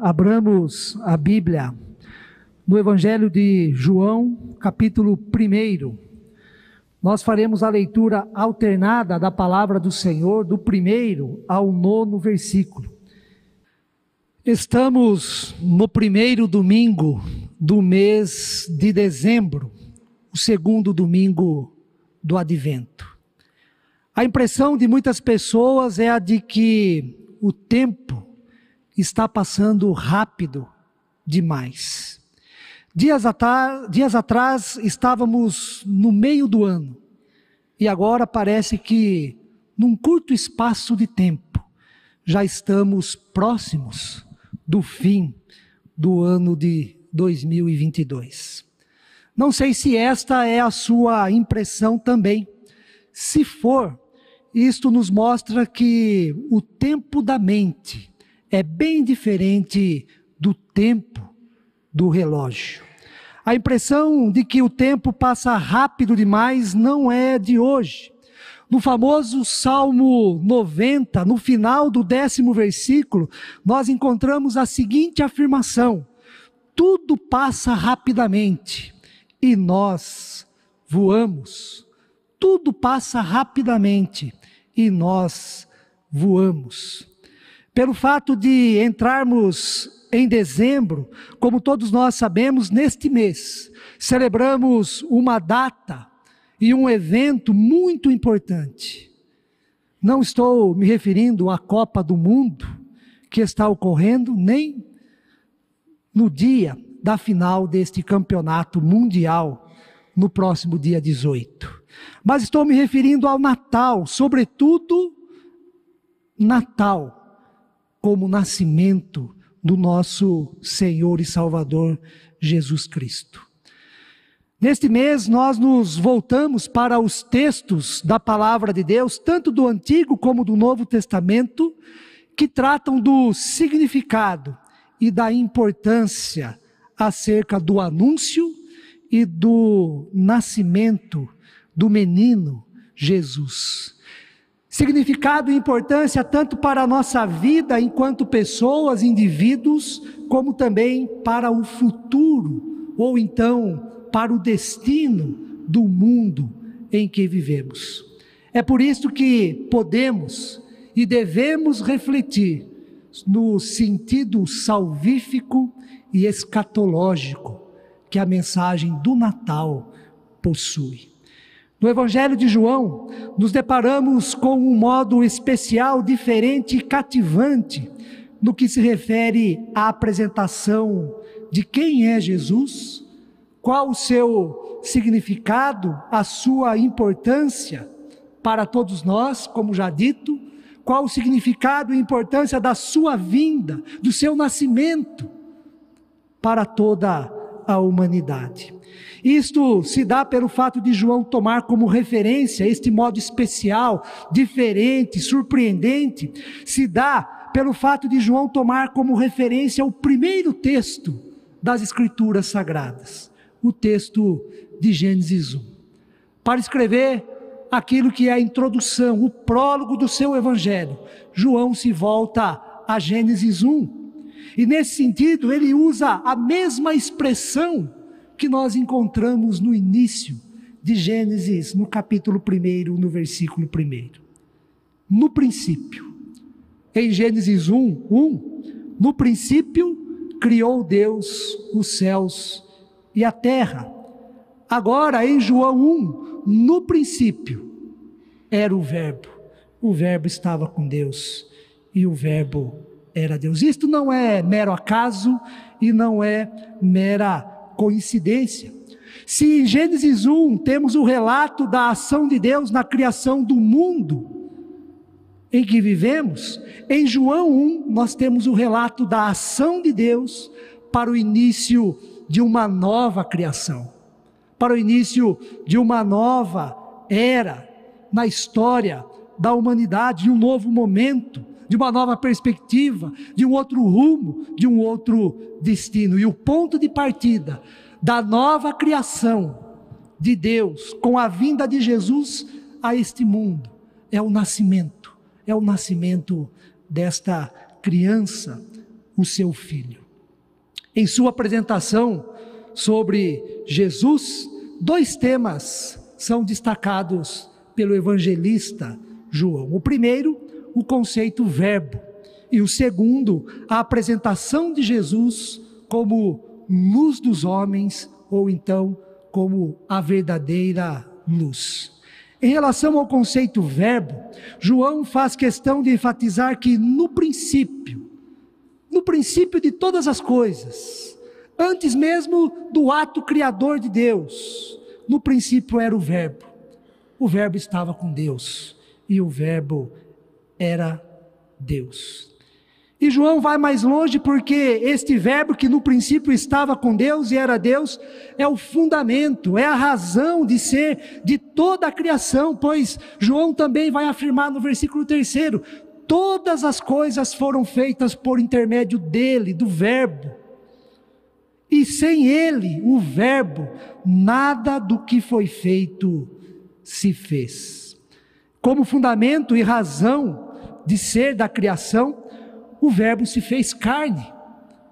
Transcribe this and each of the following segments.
abramos a Bíblia no Evangelho de João, capítulo 1. Nós faremos a leitura alternada da palavra do Senhor, do primeiro ao nono versículo. Estamos no primeiro domingo do mês de dezembro, o segundo domingo do advento. A impressão de muitas pessoas é a de que o tempo está passando rápido demais. Dias, dias atrás estávamos no meio do ano e agora parece que, num curto espaço de tempo, já estamos próximos do fim do ano de 2022. Não sei se esta é a sua impressão também. Se for, isto nos mostra que o tempo da mente é bem diferente do tempo do relógio. A impressão de que o tempo passa rápido demais não é de hoje. No famoso Salmo 90, no final do décimo versículo, nós encontramos a seguinte afirmação: Tudo passa rapidamente e nós voamos. Tudo passa rapidamente e nós voamos. Pelo fato de entrarmos em dezembro, como todos nós sabemos, neste mês, celebramos uma data e um evento muito importante. Não estou me referindo à Copa do Mundo, que está ocorrendo, nem no dia da final deste campeonato mundial, no próximo dia 18. Mas estou me referindo ao Natal, sobretudo Natal, como nascimento do nosso Senhor e Salvador Jesus Cristo. Neste mês, nós nos voltamos para os textos da palavra de Deus, tanto do Antigo como do Novo Testamento, que tratam do significado e da importância acerca do anúncio e do nascimento do menino Jesus. Significado e importância tanto para a nossa vida enquanto pessoas, indivíduos, como também para o futuro, ou então para o destino do mundo em que vivemos. É por isso que podemos e devemos refletir no sentido salvífico e escatológico que a mensagem do Natal possui. No Evangelho de João, nos deparamos com um modo especial, diferente e cativante no que se refere à apresentação de quem é Jesus, qual o seu significado, a sua importância para todos nós, como já dito, qual o significado e importância da sua vinda, do seu nascimento para toda a humanidade. Isto se dá pelo fato de João tomar como referência este modo especial, diferente, surpreendente, se dá pelo fato de João tomar como referência o primeiro texto das Escrituras Sagradas, o texto de Gênesis 1. Para escrever aquilo que é a introdução, o prólogo do seu evangelho, João se volta a Gênesis 1. E nesse sentido, ele usa a mesma expressão que nós encontramos no início de Gênesis, no capítulo 1, no versículo 1. No princípio, em Gênesis 1, 1, no princípio criou Deus os céus e a terra. Agora, em João 1, no princípio era o Verbo, o Verbo estava com Deus e o Verbo era Deus. Isto não é mero acaso e não é mera coincidência. Se em Gênesis 1 temos o relato da ação de Deus na criação do mundo em que vivemos, em João 1 nós temos o relato da ação de Deus para o início de uma nova criação, para o início de uma nova era na história da humanidade, de um novo momento, de uma nova perspectiva, de um outro rumo, de um outro destino. E o ponto de partida da nova criação de Deus com a vinda de Jesus a este mundo é o nascimento, é o nascimento desta criança, o seu filho. Em sua apresentação sobre Jesus, dois temas são destacados pelo evangelista João. O primeiro, o conceito verbo, e o segundo, a apresentação de Jesus como luz dos homens, ou então como a verdadeira luz. Em relação ao conceito verbo, João faz questão de enfatizar que no princípio, no princípio de todas as coisas, antes mesmo do ato criador de Deus, no princípio era o Verbo. O Verbo estava com Deus e o Verbo era Deus. E João vai mais longe porque este verbo que no princípio estava com Deus e era Deus, é o fundamento, é a razão de ser de toda a criação, pois João também vai afirmar no versículo terceiro: todas as coisas foram feitas por intermédio dele, do verbo. E sem ele, o verbo, nada do que foi feito se fez. Como fundamento e razão de ser da criação, o Verbo se fez carne,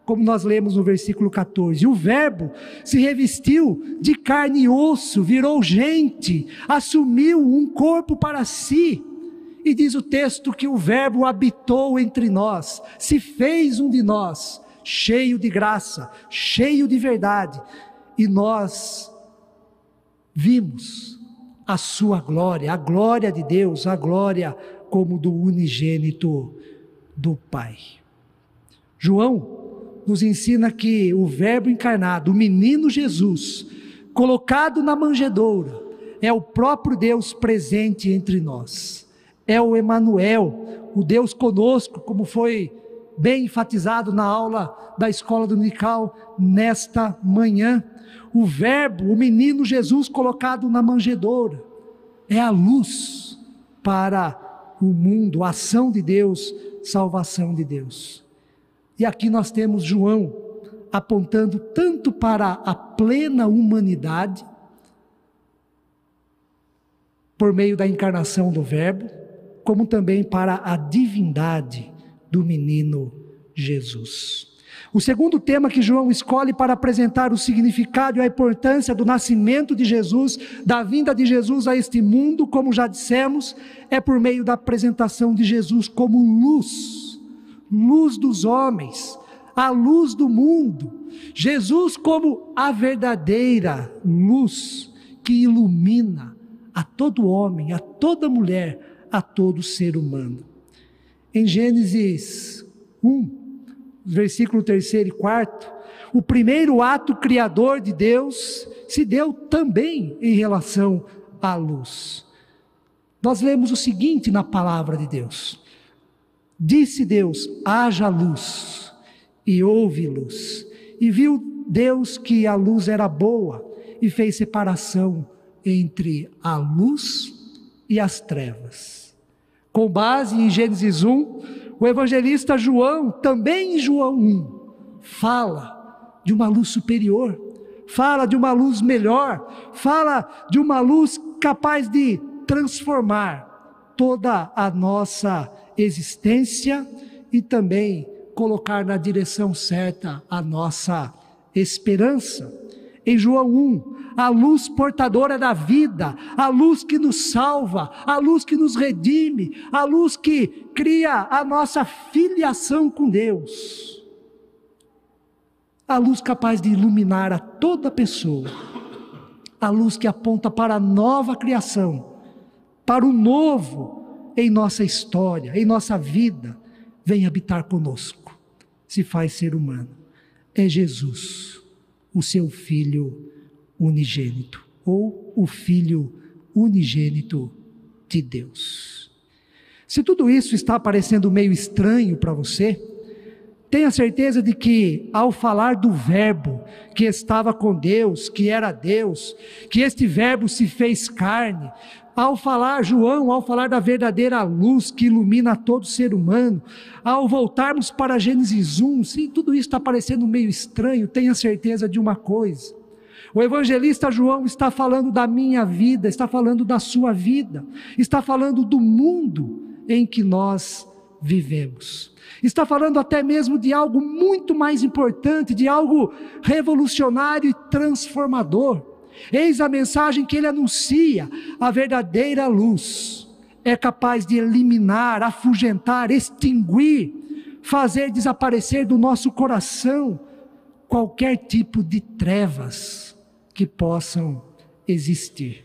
como nós lemos no versículo 14. O Verbo se revestiu de carne e osso, virou gente, assumiu um corpo para si. E diz o texto que o Verbo habitou entre nós, se fez um de nós, cheio de graça, cheio de verdade, e nós vimos a sua glória, a glória de Deus, a glória como do unigênito do Pai. João nos ensina que o Verbo encarnado, o menino Jesus, colocado na manjedoura, é o próprio Deus presente entre nós. É o Emanuel, o Deus conosco, como foi bem enfatizado na aula da escola dominical nesta manhã. O Verbo, o menino Jesus colocado na manjedoura, é a luz para o mundo, a ação de Deus salvação de Deus. E aqui nós temos João apontando tanto para a plena humanidade, por meio da encarnação do Verbo, como também para a divindade do menino Jesus. O segundo tema que João escolhe para apresentar o significado e a importância do nascimento de Jesus, da vinda de Jesus a este mundo, como já dissemos, é por meio da apresentação de Jesus como luz, luz dos homens, a luz do mundo. Jesus como a verdadeira luz que ilumina a todo homem, a toda mulher, a todo ser humano. Em Gênesis 1, versículo 3 e 4, o primeiro ato criador de Deus se deu também em relação à luz. Nós lemos o seguinte na palavra de Deus: Disse Deus: haja luz, e houve luz. E viu Deus que a luz era boa, e fez separação entre a luz e as trevas. Com base em Gênesis 1, o evangelista João, também em João 1, fala de uma luz superior, fala de uma luz melhor, fala de uma luz capaz de transformar toda a nossa existência e também colocar na direção certa a nossa esperança. Em João 1, a luz portadora da vida, a luz que nos salva, a luz que nos redime, a luz que cria a nossa filiação com Deus. A luz capaz de iluminar a toda pessoa, a luz que aponta para a nova criação, para o novo em nossa história, em nossa vida, vem habitar conosco, se faz ser humano. É Jesus, o seu Filho unigênito, ou o Filho unigênito de Deus. Se tudo isso está parecendo meio estranho para você, tenha certeza de que, ao falar do Verbo que estava com Deus, que era Deus, que este Verbo se fez carne, ao falar, João, ao falar da verdadeira luz que ilumina todo ser humano, ao voltarmos para Gênesis 1, se tudo isso está parecendo meio estranho, tenha certeza de uma coisa: o evangelista João está falando da minha vida, está falando da sua vida, está falando do mundo em que nós vivemos. Está falando até mesmo de algo muito mais importante, de algo revolucionário e transformador. Eis a mensagem que ele anuncia: a verdadeira luz é capaz de eliminar, afugentar, extinguir, fazer desaparecer do nosso coração qualquer tipo de trevas que possam existir.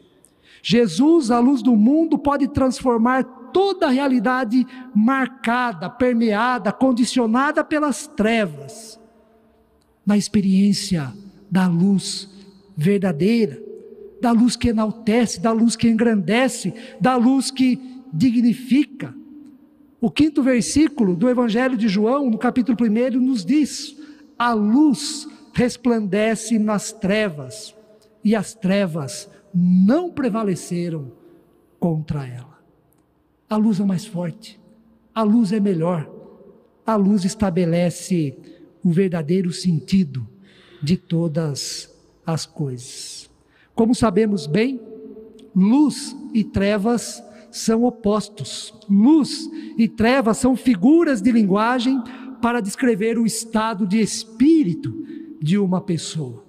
Jesus, a luz do mundo, pode transformar toda a realidade marcada, permeada, condicionada pelas trevas, na experiência da luz verdadeira, da luz que enaltece, da luz que engrandece, da luz que dignifica. O quinto versículo do Evangelho de João, no capítulo 1, nos diz: a luz resplandece nas trevas, e as trevas não prevaleceram contra ela. A luz é mais forte, a luz é melhor, a luz estabelece o verdadeiro sentido de todas as coisas. Como sabemos bem, luz e trevas são opostos. Luz e trevas são figuras de linguagem para descrever o estado de espírito de uma pessoa.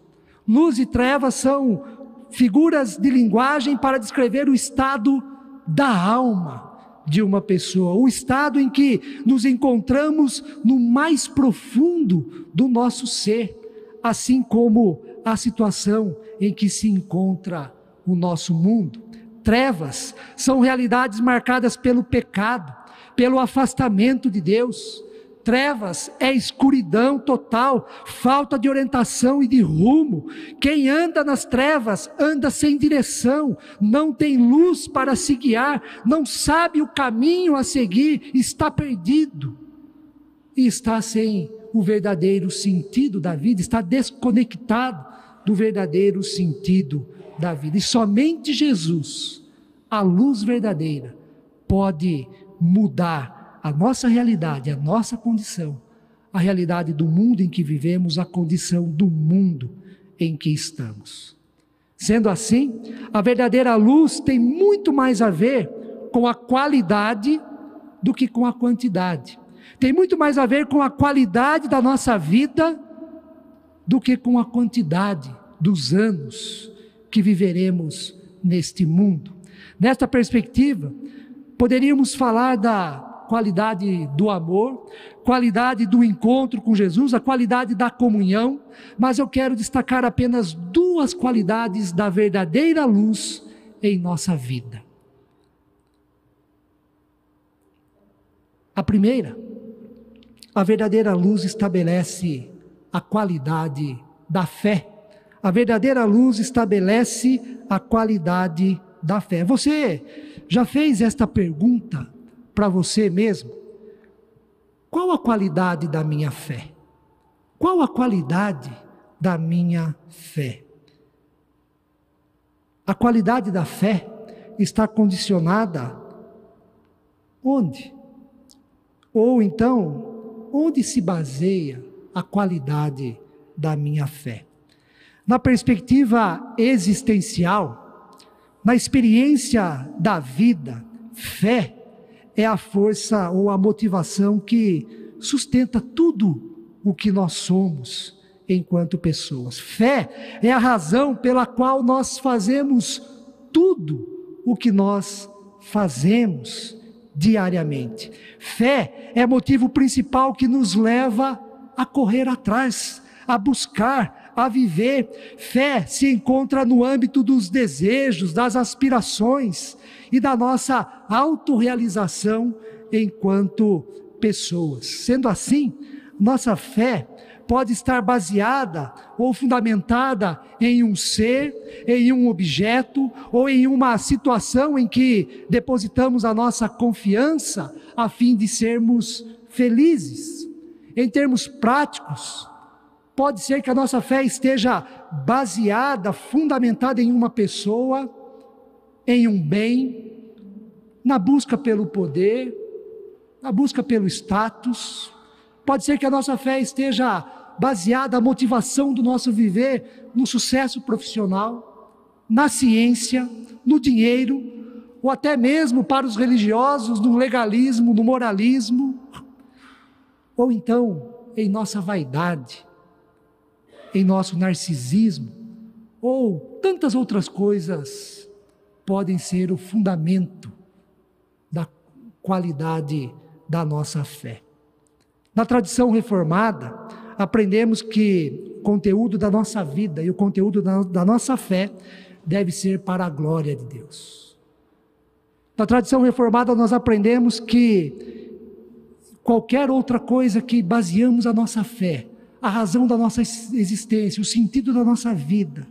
Luz e trevas são figuras de linguagem para descrever o estado da alma de uma pessoa, o estado em que nos encontramos no mais profundo do nosso ser, assim como a situação em que se encontra o nosso mundo. Trevas são realidades marcadas pelo pecado, pelo afastamento de Deus, Trevas é escuridão total, falta de orientação e de rumo. Quem anda nas trevas anda sem direção, não tem luz para se guiar, não sabe o caminho a seguir, está perdido e está sem o verdadeiro sentido da vida, está desconectado do verdadeiro sentido da vida. E somente Jesus, a luz verdadeira, pode mudar a nossa realidade, a nossa condição, a realidade do mundo em que vivemos, a condição do mundo em que estamos. Sendo assim, a verdadeira luz tem muito mais a ver com a qualidade do que com a quantidade. Tem muito mais a ver com a qualidade da nossa vida do que com a quantidade dos anos que viveremos neste mundo. Nesta perspectiva, poderíamos falar da qualidade do amor, qualidade do encontro com Jesus, a qualidade da comunhão, mas eu quero destacar apenas duas qualidades da verdadeira luz em nossa vida. A primeira, a verdadeira luz estabelece a qualidade da fé. A verdadeira luz estabelece a qualidade da fé. Você já fez esta pergunta para você mesmo: qual a qualidade da minha fé? Qual a qualidade da minha fé? A qualidade da fé está condicionada onde? Ou então, onde se baseia a qualidade da minha fé? Na perspectiva existencial, na experiência da vida, fé é a força ou a motivação que sustenta tudo o que nós somos enquanto pessoas. Fé é a razão pela qual nós fazemos tudo o que nós fazemos diariamente. Fé é motivo principal que nos leva a correr atrás, a buscar, a viver. Fé se encontra no âmbito dos desejos, das aspirações, e da nossa autorrealização enquanto pessoas. Sendo assim, nossa fé pode estar baseada ou fundamentada em um ser, em um objeto ou em uma situação em que depositamos a nossa confiança a fim de sermos felizes. Em termos práticos, pode ser que a nossa fé esteja baseada, fundamentada em uma pessoa em um bem, na busca pelo poder, na busca pelo status. Pode ser que a nossa fé esteja baseada, a motivação do nosso viver no sucesso profissional, na ciência, no dinheiro, ou até mesmo para os religiosos no legalismo, no moralismo, ou então em nossa vaidade, em nosso narcisismo, ou tantas outras coisas podem ser o fundamento da qualidade da nossa fé. Na tradição reformada, aprendemos que o conteúdo da nossa vida e o conteúdo da, da nossa fé deve ser para a glória de Deus. Na tradição reformada, nós aprendemos que qualquer outra coisa que baseamos a nossa fé, a razão da nossa existência, o sentido da nossa vida,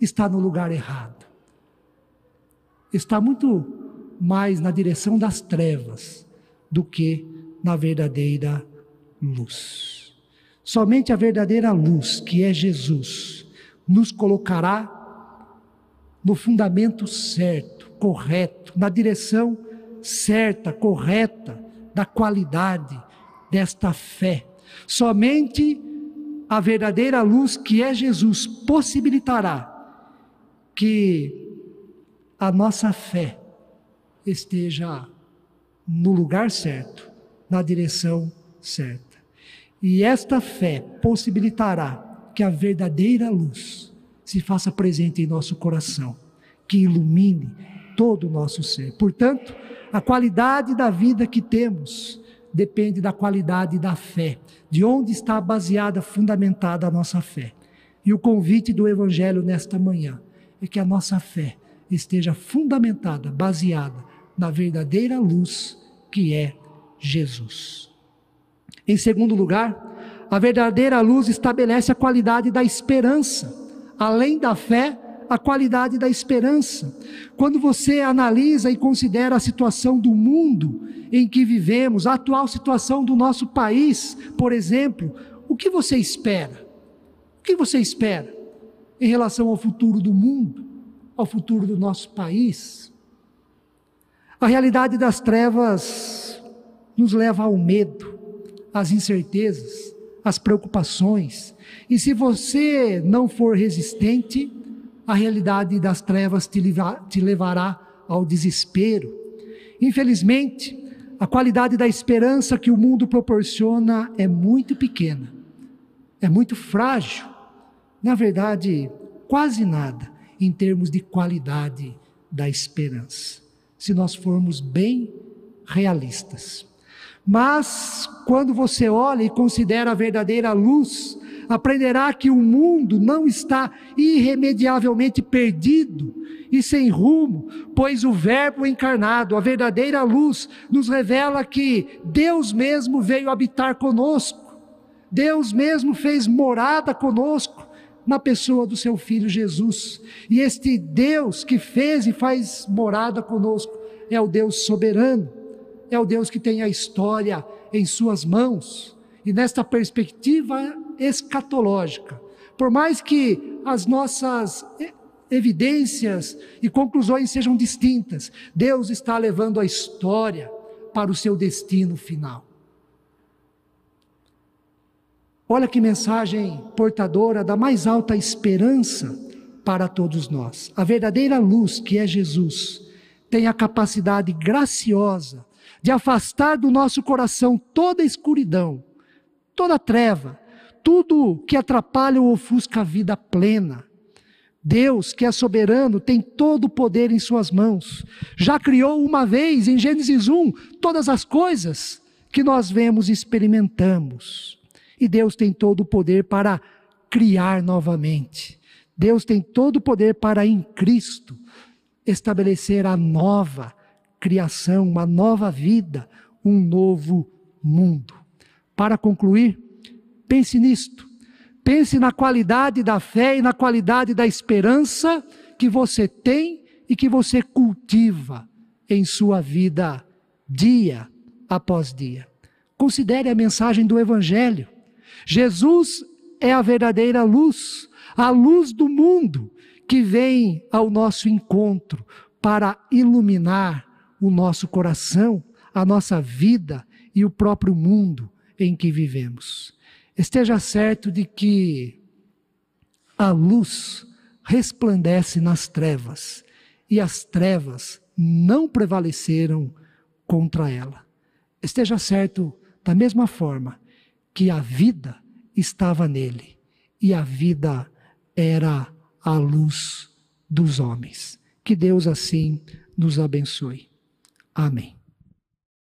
está no lugar errado. Está muito mais na direção das trevas do que na verdadeira luz. Somente a verdadeira luz, que é Jesus, nos colocará no fundamento certo, correto, na direção certa, correta da qualidade desta fé. Somente a verdadeira luz, que é Jesus, possibilitará que a nossa fé esteja no lugar certo, na direção certa. E esta fé possibilitará que a verdadeira luz se faça presente em nosso coração, que ilumine todo o nosso ser. Portanto, a qualidade da vida que temos depende da qualidade da fé, de onde está baseada, fundamentada a nossa fé. E o convite do Evangelho nesta manhã é que a nossa fé esteja fundamentada, baseada na verdadeira luz que é Jesus. Em segundo lugar, a verdadeira luz estabelece a qualidade da esperança além da fé, a qualidade da esperança. Quando você analisa e considera a situação do mundo em que vivemos, a atual situação do nosso país, por exemplo, o que você espera? O que você espera em relação ao futuro do mundo, ao futuro do nosso país? A realidade das trevas nos leva ao medo, às incertezas, às preocupações, e se você não for resistente, a realidade das trevas te, te levará ao desespero. Infelizmente, a qualidade da esperança que o mundo proporciona é muito pequena, é muito frágil. Na verdade, quase nada em termos de qualidade da esperança, se nós formos bem realistas. Mas, quando você olha e considera a verdadeira luz, aprenderá que o mundo não está irremediavelmente perdido e sem rumo, pois o Verbo encarnado, a verdadeira luz, nos revela que Deus mesmo veio habitar conosco, Deus mesmo fez morada conosco na pessoa do seu Filho Jesus. E este Deus que fez e faz morada conosco é o Deus soberano, é o Deus que tem a história em Suas mãos. E nesta perspectiva escatológica. Por mais que as nossas evidências e conclusões sejam distintas, Deus está levando a história para o seu destino final. Olha que mensagem portadora da mais alta esperança para todos nós. A verdadeira luz, que é Jesus, tem a capacidade graciosa de afastar do nosso coração toda escuridão, toda treva, tudo que atrapalha ou ofusca a vida plena. Deus, que é soberano, tem todo o poder em Suas mãos. Já criou uma vez, em Gênesis 1, todas as coisas que nós vemos e experimentamos. E Deus tem todo o poder para criar novamente. Deus tem todo o poder para, em Cristo, estabelecer a nova criação, uma nova vida, um novo mundo. Para concluir, Pense nisto. Pense na qualidade da fé e na qualidade da esperança que você tem e que você cultiva em sua vida dia após dia. Considere a mensagem do Evangelho. Jesus é a verdadeira luz, a luz do mundo que vem ao nosso encontro para iluminar o nosso coração, a nossa vida e o próprio mundo em que vivemos. Esteja certo de que a luz resplandece nas trevas e as trevas não prevaleceram contra ela. Esteja certo, da mesma forma, que a vida estava nele e a vida era a luz dos homens. Que Deus assim nos abençoe. Amém.